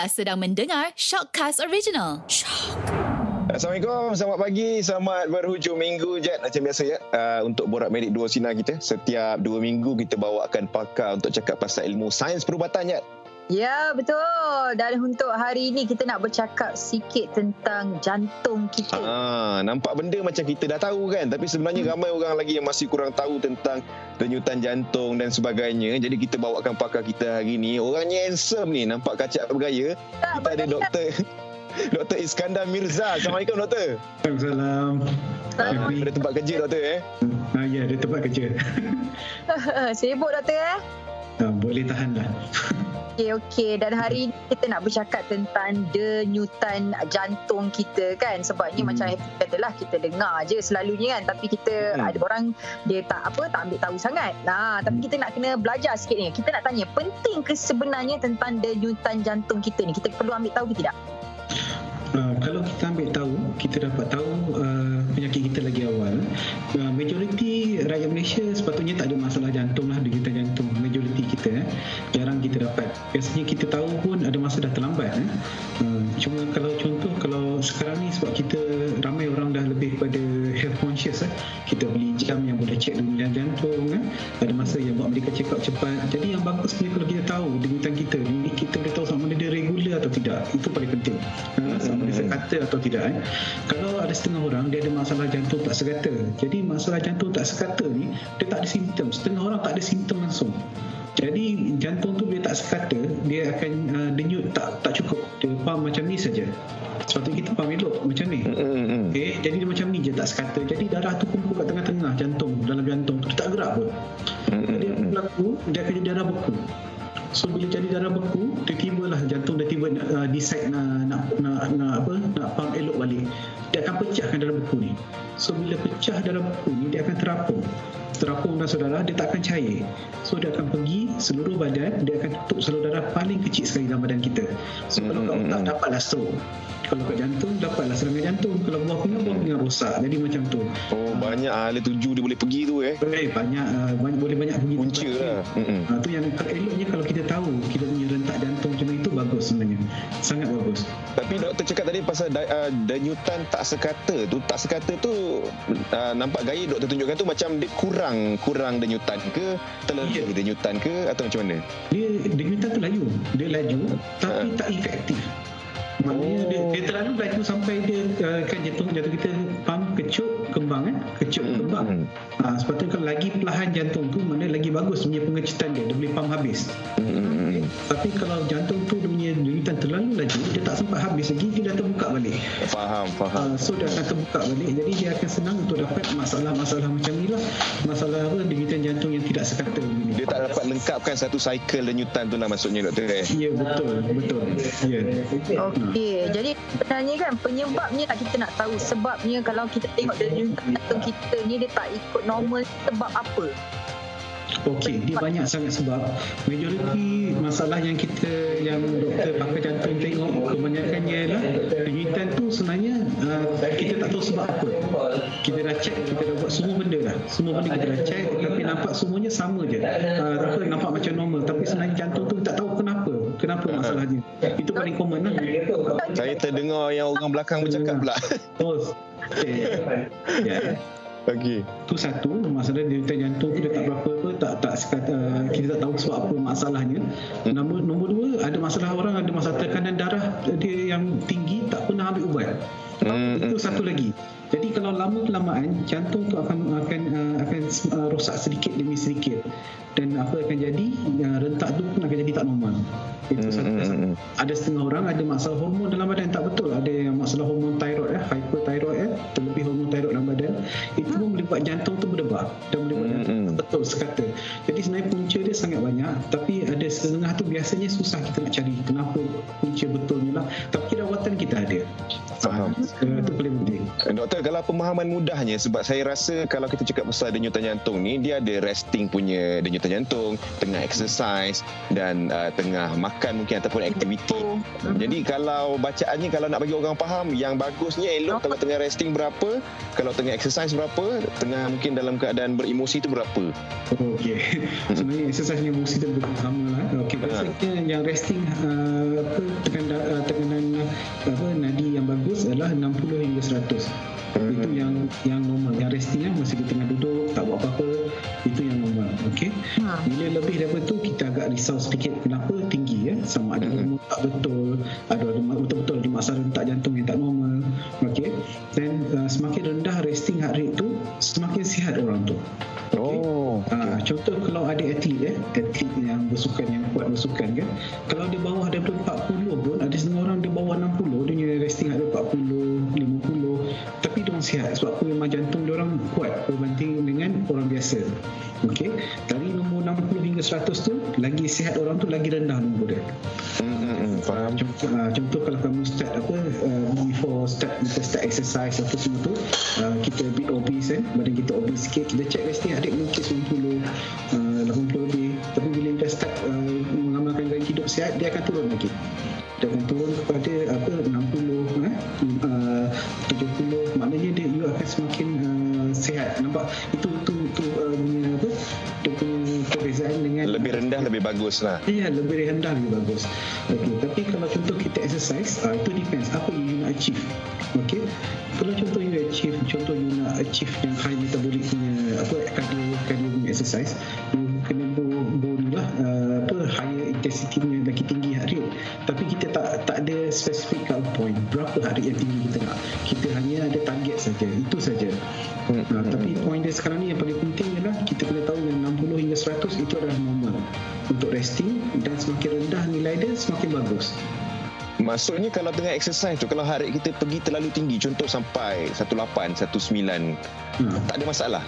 Anda sedang mendengar Shockcast Original. Shock. Assalamualaikum, selamat pagi, selamat berhujung minggu Jet Macam biasa ya, uh, untuk Borak Medik Dua Sinar kita Setiap dua minggu kita bawakan pakar untuk cakap pasal ilmu sains perubatan Jet Ya, betul. Dan untuk hari ini kita nak bercakap sikit tentang jantung kita. Ah, nampak benda macam kita dah tahu kan, tapi sebenarnya hmm. ramai orang lagi yang masih kurang tahu tentang denyutan jantung dan sebagainya. Jadi kita bawakan pakar kita hari ini. Orangnya handsome ni, nampak kacak bergaya. Tak, kita ada doktor Dr. Iskandar Mirza. Assalamualaikum doktor. Assalamualaikum. Ada tempat kerja doktor eh? Ah, ya, ada tempat kerja. Sibuk doktor eh? Ah, boleh tahan lah. Okey, okey. Dan hari ini kita nak bercakap tentang denyutan jantung kita kan. Sebabnya hmm. macam Happy kata lah, kita dengar je selalunya kan. Tapi kita hmm. ada orang, dia tak apa, tak ambil tahu sangat. Nah, tapi kita nak kena belajar sikit ni. Kita nak tanya, penting ke sebenarnya tentang denyutan jantung kita ni? Kita perlu ambil tahu ke tidak? Uh, kalau kita ambil tahu, kita dapat tahu uh, penyakit kita lagi awal. Uh, majoriti rakyat Malaysia sepatutnya tak ada masalah jantung lah, denyutan jantung. Dapat. Biasanya kita tahu pun ada masa dah terlambat. Eh. Uh, cuma kalau contoh, kalau sekarang ni sebab kita ramai orang dah lebih pada health conscious. Eh. Kita beli jam yang boleh cek denyutan jantung. Eh. Ada masa yang buat mereka check up cepat. Jadi yang bagus ni kalau kita tahu denyutan kita, kita boleh tahu sama ada dia regular atau tidak. Itu paling penting. Uh, sama dia sekata atau tidak eh. Kalau ada setengah orang dia ada masalah jantung tak sekata. Jadi masalah jantung tak sekata ni dia tak ada simptom. Setengah orang tak ada simptom langsung. Jadi jantung tu tak sekata, dia akan uh, denyut tak tak cukup. Dia pump macam ni saja. Sepatutnya kita pump elok macam ni. Okay, jadi dia macam ni je tak sekata. Jadi darah tu kumpul kat tengah-tengah jantung, dalam jantung tu dia tak gerak pun. Jadi apa berlaku, dia akan jadi darah beku. So bila jadi darah beku, tiba-tiba lah jantung dah tiba uh, decide nak, nak, nak, nak, apa, nak pump elok balik. Dia akan pecahkan darah beku ni. So bila pecah darah beku ni, dia akan terapung. Terapung dan saudara, dia tak akan cair. So dia akan pergi seluruh badan, dia akan tutup saluran darah paling kecil sekali dalam badan kita. So kalau kat otak, dapatlah stroke. Kalau kat jantung, dapatlah serangan jantung. Kalau buah pinggang, buah pinggang rosak. Jadi macam tu. Oh, banyak ahli tuju dia boleh pergi tu eh. Eh, banyak, uh, banyak boleh banyak pergi. Punca lah. Uh, tu yang eloknya kalau kita tahu kita sebenarnya. Sangat bagus. Tapi doktor cakap tadi pasal uh, denyutan tak sekata tu, tak sekata tu uh, nampak gaya doktor tunjukkan tu macam dia kurang kurang denyutan ke, terlebih yeah. denyutan ke atau macam mana? Dia denyutan tu laju. Dia laju tapi uh. tak efektif. Maknanya oh. dia, dia terlalu laju sampai dia uh, kan jantung jantung kita pump kecut kembang kan kecut hmm. kembang ha, sebab tu kalau lagi perlahan jantung tu mana lagi bagus punya pengecutan dia dia boleh pump habis hmm. okay. tapi kalau jantung tu denyutan terlalu laju dia tak sempat habis lagi dia dah terbuka balik faham faham uh, so dia akan terbuka balik jadi dia akan senang untuk dapat masalah-masalah macam ni lah masalah apa denyutan jantung yang tidak sekata begini. dia tak dapat lengkapkan satu cycle denyutan tu lah maksudnya doktor eh ya betul betul ya yeah. okay. Okey, jadi sebenarnya kan penyebabnya tak kita nak tahu sebabnya kalau kita tengok denyut jantung kita ni dia tak ikut normal sebab apa? Okey, dia banyak sangat sebab majoriti masalah yang kita yang doktor pakar jantung tengok kebanyakannya ialah denyutan tu sebenarnya uh, kita tak tahu sebab apa. Kita dah check, kita dah buat semua benda lah. Semua benda kita dah check tapi nampak semuanya sama je. Uh, apa nampak macam normal tapi sebenarnya jantung tu tak tahu kenapa. Kenapa masalahnya? Itu paling common lah. Saya terdengar yang orang belakang bercakap pula. Oh, okay. yeah. Okey. Tu satu masalah denyutan jantung kita tak berapa apa tak tak sekata kita tak tahu sebab apa masalahnya. Nombor nombor dua ada masalah orang ada masalah tekanan darah dia yang tinggi tak pernah ambil ubat. Hmm. Itu satu lagi. Jadi kalau lama kelamaan jantung tu akan akan uh, akan uh, rosak sedikit demi sedikit dan apa akan jadi uh, rentak tu pun akan jadi tak normal. Itu hmm. satu. Hmm. Ada setengah orang ada masalah hormon dalam badan tak betul. Ada yang masalah hormon thyroid eh, hyperthyroid eh, terlebih hormon thyroid dalam badan. Itu pun boleh buat jantung tu berdebar dan boleh buat jantung hmm. betul sekata. Jadi sebenarnya punca dia sangat banyak tapi ada setengah tu biasanya susah kita nak cari kenapa punca betulnya lah. Tapi rawatan kita ada. Faham. Uh, itu paling penting. Eh, doktor, kalau pemahaman mudahnya sebab saya rasa kalau kita cakap pasal denyutan jantung ni dia ada resting punya denyutan jantung, tengah exercise dan uh, tengah makan mungkin ataupun aktiviti. Jadi kalau bacaannya kalau nak bagi orang faham yang bagusnya elok kalau tengah resting berapa, kalau tengah exercise exercise berapa tengah mungkin dalam keadaan beremosi tu berapa? Oh, okey sebenarnya exercise emosi tu lebih sama lah. Okey biasanya uh. yang resting uh, apa tekanan uh, tekanan apa nadi yang bagus adalah 60 hingga 100 hmm. itu yang yang normal. Yang resting lah masa kita tengah duduk tak buat apa-apa itu yang normal. Okey? Hmm. bila lebih daripada tu kita agak risau sedikit. Kenapa? Tinggi ya. Sama ada hmm. tak betul ada betul-betul di masa rentak jantung yang tak normal resting heart rate tu semakin sihat orang tu Okay. Oh, okay. Uh, contoh kalau ada atlet eh, atlet yang bersukan yang kuat bersukan kan, kalau dia bawah daripada 40 pun ada setengah orang dia bawah 60 dia resting ada 40, 50 tapi dia sihat sebab memang jantung dia orang kuat berbanding dengan orang biasa. Okey? Dari nombor 60 hingga 100 tu lagi sihat orang tu lagi rendah nombor dia. Hmm, faham. Contoh, uh, contoh kalau kamu start apa uh, before start kita start exercise apa semua tu uh, kita bit obese kan badan kita obese sikit kita check resting adik mungkin 90 uh, 80 lebih. Tapi bila kita start uh, mengamalkan gaya hidup sihat dia akan turun lagi. Dia akan turun kepada apa lebih bagus lah ya lebih rendah lebih bagus okay. tapi kalau contoh kita exercise uh, itu depends apa yang you nak achieve okay. kalau contoh you achieve contoh you nak achieve yang high metabolic punya apa cardio cardio punya exercise you kena go, go ni lah uh, apa higher intensity punya lagi tinggi heart rate tapi kita tak tak ada specific cut point berapa heart rate yang tinggi kita nak kita hanya ada target saja itu saja hmm. uh, tapi point dia sekarang ni yang paling penting resting dan semakin rendah nilai dia semakin bagus. Maksudnya kalau tengah exercise tu Kalau heart kita pergi terlalu tinggi Contoh sampai 18, 19 hmm. Tak ada masalah.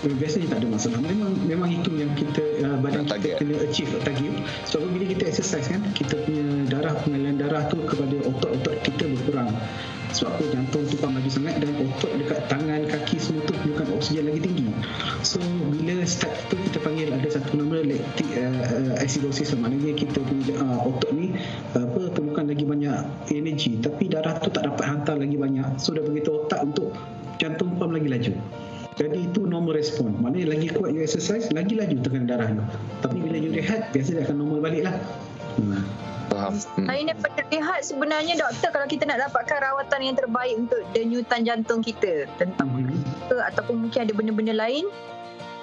Biasanya tak ada masalah. Memang memang itu yang kita uh, badan kita kena achieve target. Sebab bila kita exercise kan kita punya darah pengalian darah tu kepada otot-otot kita berkurang sebab apa jantung tu pam lagi sangat dan otot dekat tangan kaki semua tu perlukan oksigen lagi tinggi so bila start tu kita panggil ada satu nama lactic uh, uh, acidosis maknanya kita punya uh, otot ni uh, apa perlukan lagi banyak energi tapi darah tu tak dapat hantar lagi banyak so dah begitu otak untuk jantung pam lagi laju jadi itu normal respon. Maknanya lagi kuat you exercise, lagi laju tekanan darah you. Tapi bila you rehat, biasa dia akan normal balik lah. Hmm. Faham. Hmm. Ini pada rehat sebenarnya doktor kalau kita nak dapatkan rawatan yang terbaik untuk denyutan jantung kita tentang hmm. ataupun mungkin ada benda-benda lain.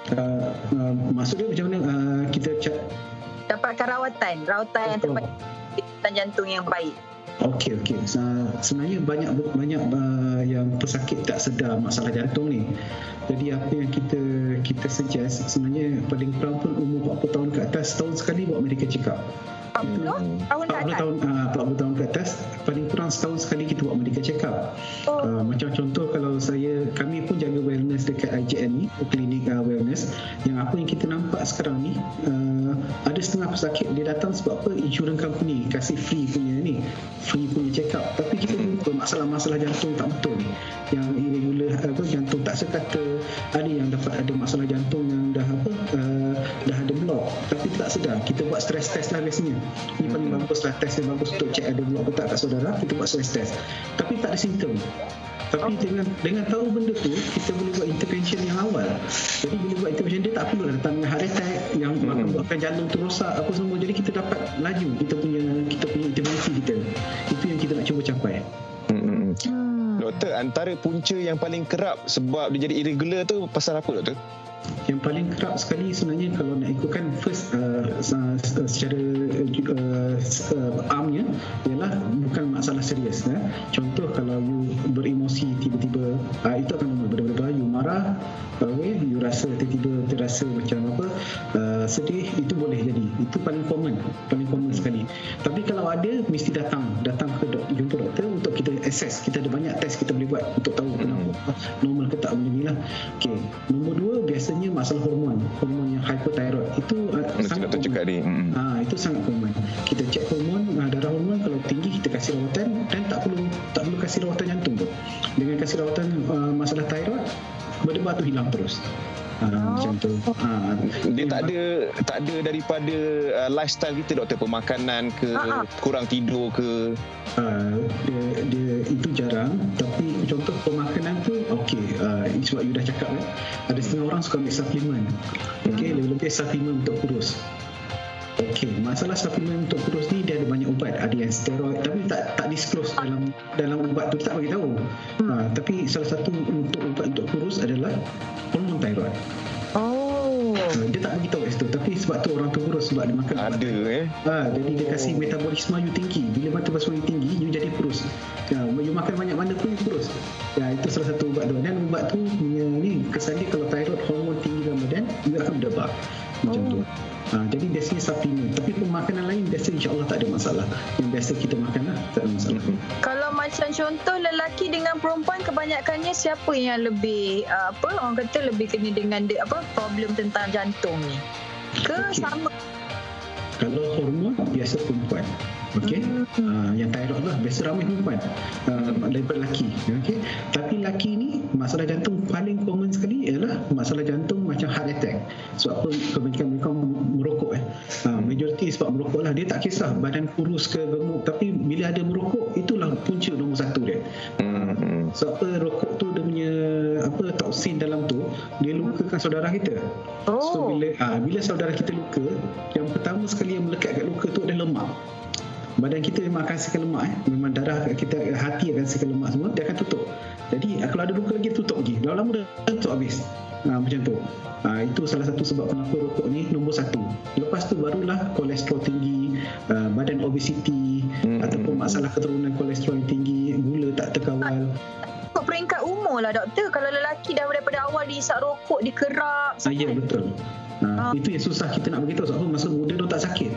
Uh, uh, maksudnya macam mana uh, kita cak dapatkan rawatan, rawatan oh. yang terbaik denyutan jantung yang baik. Okey okey. Sebenarnya banyak banyak uh, yang pesakit tak sedar masalah jantung ni. Jadi apa yang kita kita suggest sebenarnya paling kurang pun umur 40 tahun ke atas tahun sekali buat medical check up. 40 tahun 40 tahun, uh, 40 tahun ke atas paling kurang setahun sekali kita buat medical check up oh. uh, macam contoh kalau saya kami pun jaga wellness dekat IJN ni klinik uh, wellness yang apa yang kita nampak sekarang ni uh, ada setengah pesakit dia datang sebab apa? Insurance company kasih free punya ni. Free punya check up tapi kita jumpa masalah-masalah jantung tak betul yang irregular apa jantung tak sekata ada yang dapat ada masalah jantung yang dah apa uh, dah ada tapi tak sedar kita buat stress test lah biasanya. Ini paling hmm. bagus lah test yang bagus untuk cek ada block ke tak kat saudara kita buat stress test. Tapi tak ada simptom. Tapi dengan dengan tahu benda tu kita boleh buat intervention yang awal. Jadi bila buat intervention dia tak perlu lah datang dengan heart attack yang hmm. akan buatkan jantung tu rosak apa semua. Jadi kita dapat laju kita punya kita punya intervensi kita doktor antara punca yang paling kerap sebab dia jadi irregular tu pasal apa doktor yang paling kerap sekali sebenarnya kalau nak ikutkan first uh, secara uh, uh, armnya ialah bukan masalah serius eh. contoh kalau you beremosi tiba-tiba uh, itu akan okay, you rasa tiba-tiba terasa macam apa uh, sedih itu boleh jadi. Itu paling common paling common sekali. Tapi kalau ada mesti datang. Datang ke dok, jumpa doktor untuk kita assess. Kita ada banyak test kita boleh buat untuk tahu kenapa normal ke tak benda ni lah. Okay. nombor dua biasanya masalah hormon. Hormon yang hypothyroid. Itu uh, sangat cakap ni. Hmm. ha, itu sangat hormon kita cek hormon uh, darah hormon kalau tinggi kita kasih rawatan. Dan tak perlu tak perlu kasih rawatan jantung pun dengan kasih rawatan uh, masalah thyroid benda tu hilang terus Ha, oh. macam tu. Ha, dia tak ada tak ada daripada uh, lifestyle kita doktor pemakanan ke Ha-ha. kurang tidur ke. Uh, dia, dia itu jarang tapi contoh pemakanan tu okey uh, sebab you dah cakap kan ada setengah orang suka ambil suplemen okey lebih-lebih suplemen untuk kurus Okey, masalah suplemen untuk kurus ni dia ada banyak ubat. Ada yang steroid tapi tak tak disclose dalam dalam ubat tu tak bagi tahu. Ha, tapi salah satu untuk ubat untuk kurus adalah hormon thyroid. Oh. Ha, dia tak bagi tahu kat situ tapi sebab tu orang tu kurus sebab dia makan Ada eh. Ha, jadi dia kasih metabolisme you tinggi. Bila metabolisme you tinggi, you jadi kurus. Ya, you makan banyak mana pun you kurus. Ya, itu salah satu ubat tu. Dan ubat tu punya ni kesan dia kalau thyroid hormon tinggi dalam badan, you akan berdebar. Macam Oh. tu. Ha, jadi biasanya suplemen. Tapi pemakanan lain biasa insyaAllah tak ada masalah. Yang biasa kita makan lah, tak ada masalah. Kalau macam contoh lelaki dengan perempuan kebanyakannya siapa yang lebih uh, apa orang kata lebih kena dengan de, apa problem tentang jantung ni? Ke Okey. sama? Kalau hormon, biasa perempuan. Okey. Uh, yang thyroid lah biasa ramai perempuan. Uh, daripada lelaki. Okey? Tapi lelaki ni masalah jantung paling common sekali ialah masalah jantung macam heart attack. Sebab apa? Kebanyakan mereka merokok eh. Uh, majoriti sebab merokok lah. Dia tak kisah badan kurus ke gemuk. Tapi bila ada merokok itulah punca nombor satu dia. Hmm, hmm. sebab apa? Rokok tu apa toksin dalam tu dia lukakan saudara kita Oh. So bila ah bila saudara kita luka, yang pertama sekali yang melekat kat luka tu adalah lemak. Badan kita memang akan hasilkan lemak eh. Memang darah kita hati akan hasilkan lemak semua, dia akan tutup. Jadi kalau ada luka lagi tutup lagi. Lama-lama dah tutup habis. Ha, macam tu. Ha, itu salah satu sebab kenapa rokok ni nombor satu. Lepas tu barulah kolesterol tinggi, uh, badan obesiti Hmm. ataupun masalah keturunan kolesterol yang tinggi, gula tak terkawal. Ikut peringkat umur lah doktor. Kalau lelaki dah daripada awal diisap rokok, dikerap. Ah, ya betul. Ha, Ah. Itu yang susah kita nak beritahu sebab masa muda dia tak sakit.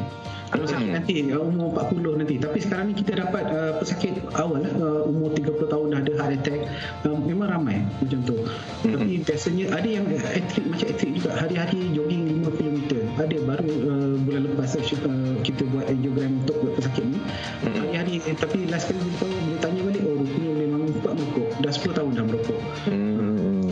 Kalau sakit Hmm. nanti uh, umur 40 nanti. Tapi sekarang ni kita dapat uh, pesakit awal uh, umur 30 tahun dah ada heart attack. Uh, memang ramai macam tu. Hmm. Tapi biasanya ada yang atlet macam atlet juga hari-hari jogging 5 km. Ada baru uh, bulan lepas uh, kita buat angiogram untuk buat pesakit ni. Hmm. Hari-hari eh, tapi last kali kita tahu bila tanya balik Dah 10 tahun dah merokok. Hmm.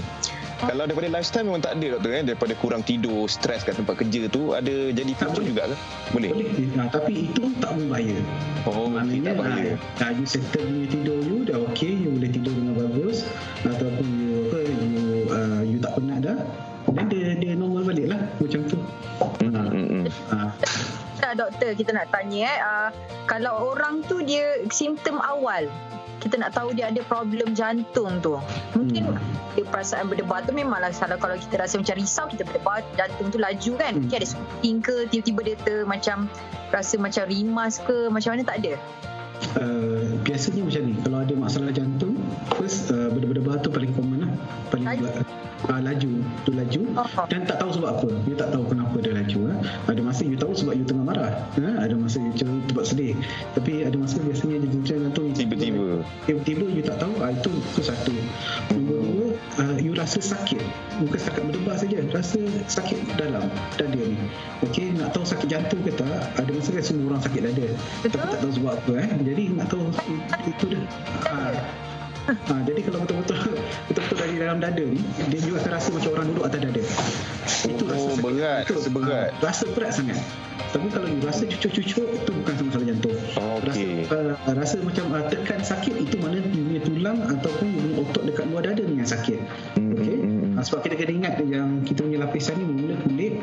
Kalau daripada lifestyle memang tak ada doktor kan daripada kurang tidur, stres kat tempat kerja tu ada jadi boleh. juga ke? Boleh. Boleh. Nah, tapi itu tak berbahaya. Oh, Maknanya tak bahaya. ha, you settle punya tidur you dah okey, you boleh tidur dengan bagus ataupun you apa you uh, you tak penat dah. Dan dia dia normal balik lah macam tu. Hmm, hmm, hmm. Ha, Dah doktor kita nak tanya eh uh, kalau orang tu dia simptom awal kita nak tahu dia ada problem jantung tu. Mungkin Hmm. dia perasaan berdebar tu memanglah salah kalau kita rasa macam risau kita berdebar jantung tu laju kan. Hmm. Mungkin ada swing ke tiba-tiba dia ter macam rasa macam rimas ke macam mana tak ada. uh, biasanya macam ni kalau ada masalah jantung first uh, berdebar-debar tu paling common lah paling. Uh, laju. Tu laju. Oh. dan tak tahu sebab apa. You tak tahu kenapa dia laju eh. ada masa you tahu sebab you tengah marah eh. ada masa you macam tempat sedih. Tapi ada masa biasanya dia jantung you Tiba-tiba. tiba-tiba you tak tahu ah, itu itu satu. Nombor dua uh, you rasa sakit. Bukan setakat berdebar saja rasa sakit dalam dada ni. Okey nak tahu sakit jantung ke tak ada masa kan semua orang sakit dada. Betul. tapi tak tahu sebab apa eh. Jadi nak tahu itu dah ha, ha, jadi kalau betul-betul betul-betul dari dalam dada ni dia juga akan rasa macam orang duduk atas dada itu Oh, sakit. berat, Itu, rasa berat. ah, rasa berat sangat tapi kalau you rasa cucuk-cucuk itu bukan masalah jantung Okey. rasa, uh, rasa macam uh, tekan sakit itu mana you punya tulang ataupun you punya otot dekat luar dada ni yang sakit Hmm, okey hmm, hmm. uh, sebab kita kena ingat yang kita punya lapisan ni mula kulit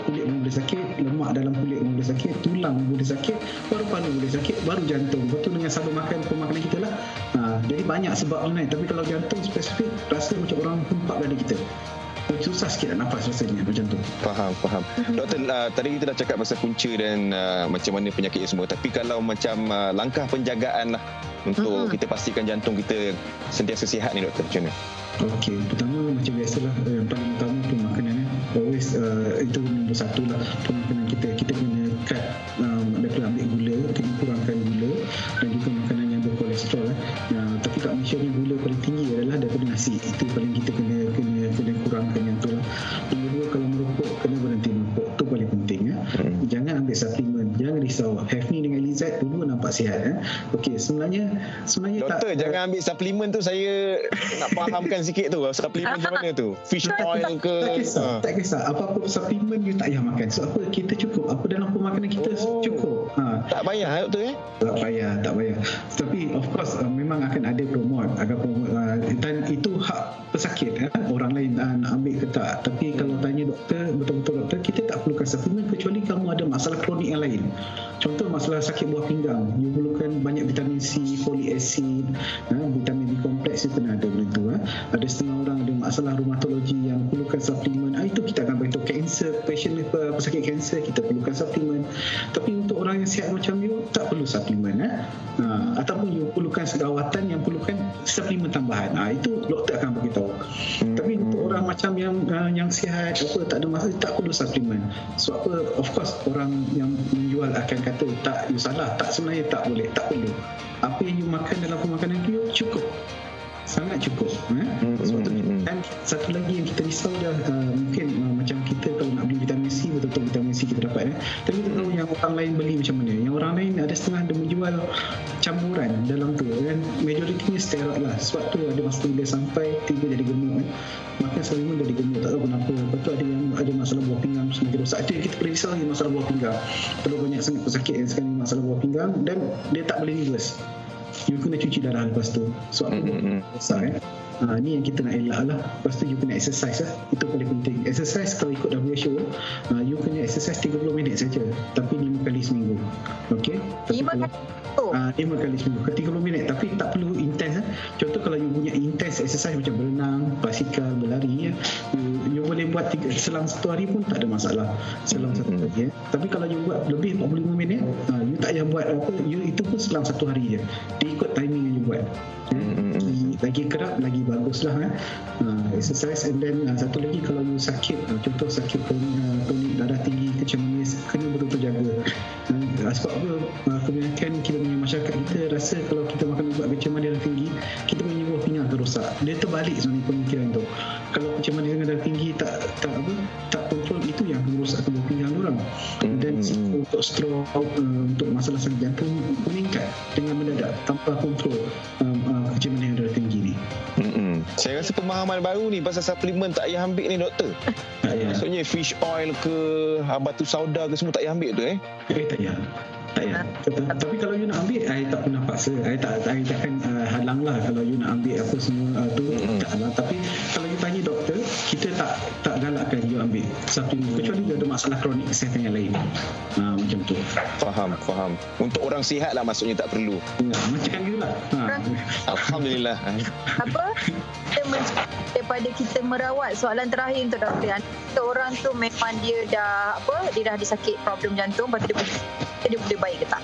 boleh sakit lemak dalam kulit pun boleh sakit tulang pun boleh sakit paru-paru boleh sakit baru jantung lepas tu dengan sabar makan pemakanan kita lah uh, jadi banyak sebab lain tapi kalau jantung spesifik rasa macam orang hempak dada kita susah sikit nak nafas rasanya macam tu Faham, faham. Doktor, uh, tadi kita dah cakap pasal punca dan uh, macam mana penyakit semua. Tapi kalau macam uh, langkah penjagaan lah untuk Mm-mm. kita pastikan jantung kita sentiasa sihat ni doktor, macam mana? Okey, pertama macam biasalah yang paling utama pemakanan eh. Always uh, itu nombor satu lah pemakanan kita. Kita kena cut um, daripada ambil gula, kena kurangkan gula dan juga makanan yang berkolesterol eh. Uh, tapi kat Malaysia ni gula paling tinggi adalah daripada nasi. Itu paling kita kena sebenarnya sebenarnya Doktor, tak jangan ambil suplemen tu saya nak fahamkan sikit tu. Suplemen macam mana tu? Fish oil ke? Tak kisah, Ha. tak kisah. Apa-apa suplemen you tak payah makan. Sebab apa? Kita cukup. Apa dalam pemakanan kita Oh. cukup. Ha. Tak payah doktor eh? Tak payah, tak payah. Tapi of course uh, memang akan ada promote, agak promote uh, dan itu hak pesakit eh? orang lain uh, nak ambil ke tak. Tapi kalau tanya doktor, betul-betul doktor, kita tak perlukan suplemen kecuali kamu ada masalah kronik yang lain. Contoh masalah sakit buah pinggang, you perlukan banyak vitamin C, folic acid, uh, vitamin B kompleks itu kena ada benda tu. Uh. Ada setengah orang ada masalah rheumatologi yang perlukan suplemen. Uh, itu kita akan beritahu cancer, patient uh, pesakit kanser kita perlukan suplemen. Tapi untuk orang yang sihat macam you, tak perlu suplemen. Eh? Uh, ataupun you perlukan segawatan yang perlukan suplemen tambahan. Uh, itu doktor akan beritahu. Hmm. Tapi untuk orang macam yang uh, yang sihat, apa tak ada masalah, tak perlu suplemen. So apa, of course orang yang menjual akan kata tak you salah tak sebenarnya tak boleh tak perlu apa yang you makan dalam pemakanan you cukup sangat cukup eh? sebab tu, dan satu lagi yang kita risau dah uh, mungkin uh, macam kita kalau nak beli vitamin C betul-betul vitamin C kita dapat eh? tapi kita tahu yang orang lain beli macam mana. Yang orang lain ada setengah ada menjual campuran dalam tu kan. Majoritinya steroid lah. Sebab tu ada masa dia sampai tiba jadi gemuk eh? makan selalu jadi gemuk. Tak tahu kenapa. Lepas tu ada yang ada masalah buah pinggang semakin rosak itu yang kita risau lagi masalah buah pinggang. Terlalu banyak sangat pesakit yang sekarang masalah buah pinggang. Dan dia tak boleh reverse. You kena cuci darah lepas tu. So apa mm-hmm. besar eh Ha, ni yang kita nak elak lah. Lepas tu you kena exercise lah. Itu paling penting. Exercise kalau ikut WHO uh, You kena exercise 30 minit saja. Tapi 5 kali seminggu. Okay 5 kali uh, 5 kali seminggu. Ke 30 minit. Tapi tak perlu intense eh. Contoh kalau you punya intense exercise Macam berenang Basikal Berlari ya. you, you boleh buat tiga, Selang satu hari pun Tak ada masalah. Selang satu hmm. hari ya. Tapi kalau you buat Lebih 45 minit uh, You tak payah buat apa you, Itu pun selang satu hari je Dia ikut timing yang you buat. Hmm. Lagi kerap lagi baguslah eh. uh, exercise and then uh, satu lagi kalau you sakit uh, contoh sakit kronik uh, darah tinggi kecil manis kena betul-betul jaga. Uh, sebab apa? Uh, kebanyakan kita punya masyarakat kita rasa kalau kita makan ubat kecil manis darah tinggi kita punya buah pinggang akan rosak. Dia terbalik sebenarnya pemikiran tu. Kalau kecil manis dengan darah tinggi tak tak apa tak kontrol itu yang merosakkan buah pinggang orang. Dan hmm. untuk stroke uh, untuk masalah sakit jantung meningkat dengan mendadak tanpa kontrol Saya rasa pemahaman baru ni pasal suplemen tak payah ambil ni doktor. Tak payah. Maksudnya fish oil ke batu sauda ke semua tak payah ambil tu eh? Eh tak payah. Tak payah. Tapi kalau you nak ambil, saya tak pernah paksa. Saya tak, saya takkan uh, halang lah kalau you nak ambil apa semua uh, tu. Mm-hmm. Tak halang. Tapi kalau you tanya doktor, kita tak tak galakkan you ambil suplemen. Kecuali dia ada masalah kronik kesihatan yang lain. Uh, tu. Faham, faham. Untuk orang sihat lah maksudnya tak perlu. Ya, macam itulah. Ha. Alhamdulillah. apa? Kita daripada kita merawat soalan terakhir untuk doktor. Ada orang tu memang dia dah apa? Dia dah ada sakit problem jantung, lepas tu dia dia boleh baik ke tak?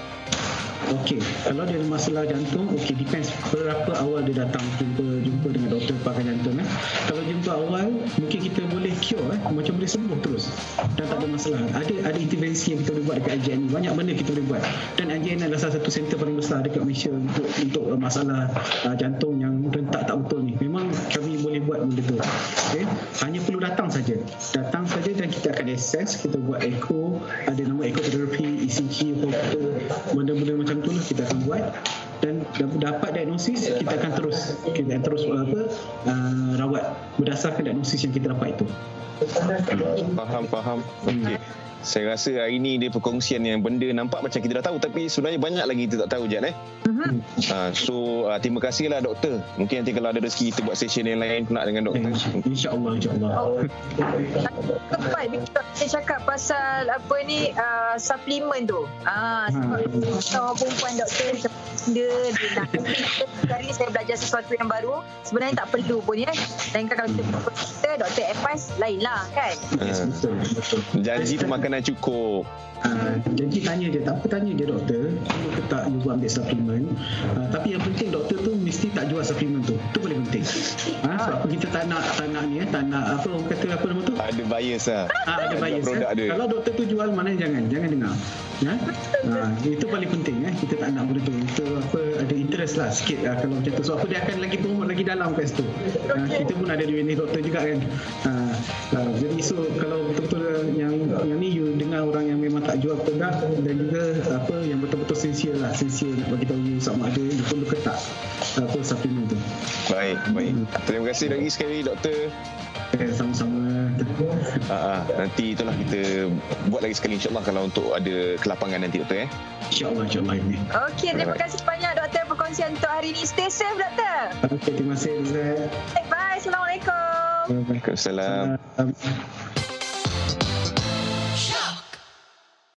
Okey, kalau dia ada masalah jantung, okey depends berapa awal dia datang jumpa jumpa dengan doktor pakar jantung eh. Kalau jumpa awal, mungkin kita boleh cure eh, macam boleh sembuh terus. Dan tak ada masalah. Ada ada intervensi yang kita boleh buat dekat ni. Banyak benda kita boleh buat. Dan IJN adalah salah satu center paling besar dekat Malaysia untuk untuk uh, masalah uh, jantung yang rentak tak betul ni. Memang kami boleh buat benda tu. Okey, hanya perlu datang saja. Datang saja dan kita akan assess, kita buat echo, ada nama echo therapy, Benda-benda macam tu lah kita akan buat dan dapat diagnosis kita akan terus kita akan terus apa uh, rawat berdasarkan diagnosis yang kita dapat itu faham faham okey saya rasa hari ni dia perkongsian yang benda nampak macam kita dah tahu tapi sebenarnya banyak lagi kita tak tahu Jan eh. Uh-huh. Uh, so uh, terima kasihlah doktor. Mungkin nanti kalau ada rezeki kita buat session yang lain pula dengan doktor. Insya-Allah insya-Allah. Tempat kita cakap pasal apa ni uh, suplemen tu. Ah uh, sebab perempuan doktor dia dia nak sekali saya belajar sesuatu yang baru sebenarnya tak perlu pun ya. Dan kalau kita kita doktor advice lainlah kan. Uh, Janji tu makan makanan cukup. Uh, jadi tanya je, tak apa tanya je doktor, perlu ke tak you ambil suplemen. Uh, tapi yang penting doktor tu mesti tak jual suplemen tu. Itu paling penting. Ha, uh, sebab apa kita tak nak, tak nak ni, eh, tak nak apa orang kata apa nama tu? Ada bias lah. Uh, ada bias. Eh. Ada. Kalau doktor tu jual, mana jangan. Jangan dengar. Ya? Uh, itu paling penting. Eh. Kita tak nak benda tu. Itu apa, ada interest lah sikit uh, kalau macam tu. So apa dia akan lagi promote lagi dalam kat situ. Uh, kita pun ada di ni doktor juga kan. Uh, uh, jadi so kalau betul-betul yang yang ni you dengar orang yang memang tak jual produk dan juga apa yang betul-betul sincere lah sincere nak bagi tahu you sama ada you perlu ke tak apa suplemen tu baik baik terima kasih lagi sekali doktor okay, sama-sama uh, nanti itulah kita buat lagi sekali insyaAllah kalau untuk ada kelapangan nanti doktor eh. InsyaAllah, insyaAllah ini. Okey, terima kasih banyak doktor perkongsian untuk hari ini. Stay safe doktor. Okey, terima kasih. Bye. Assalamualaikum. Waalaikumsalam. Salam.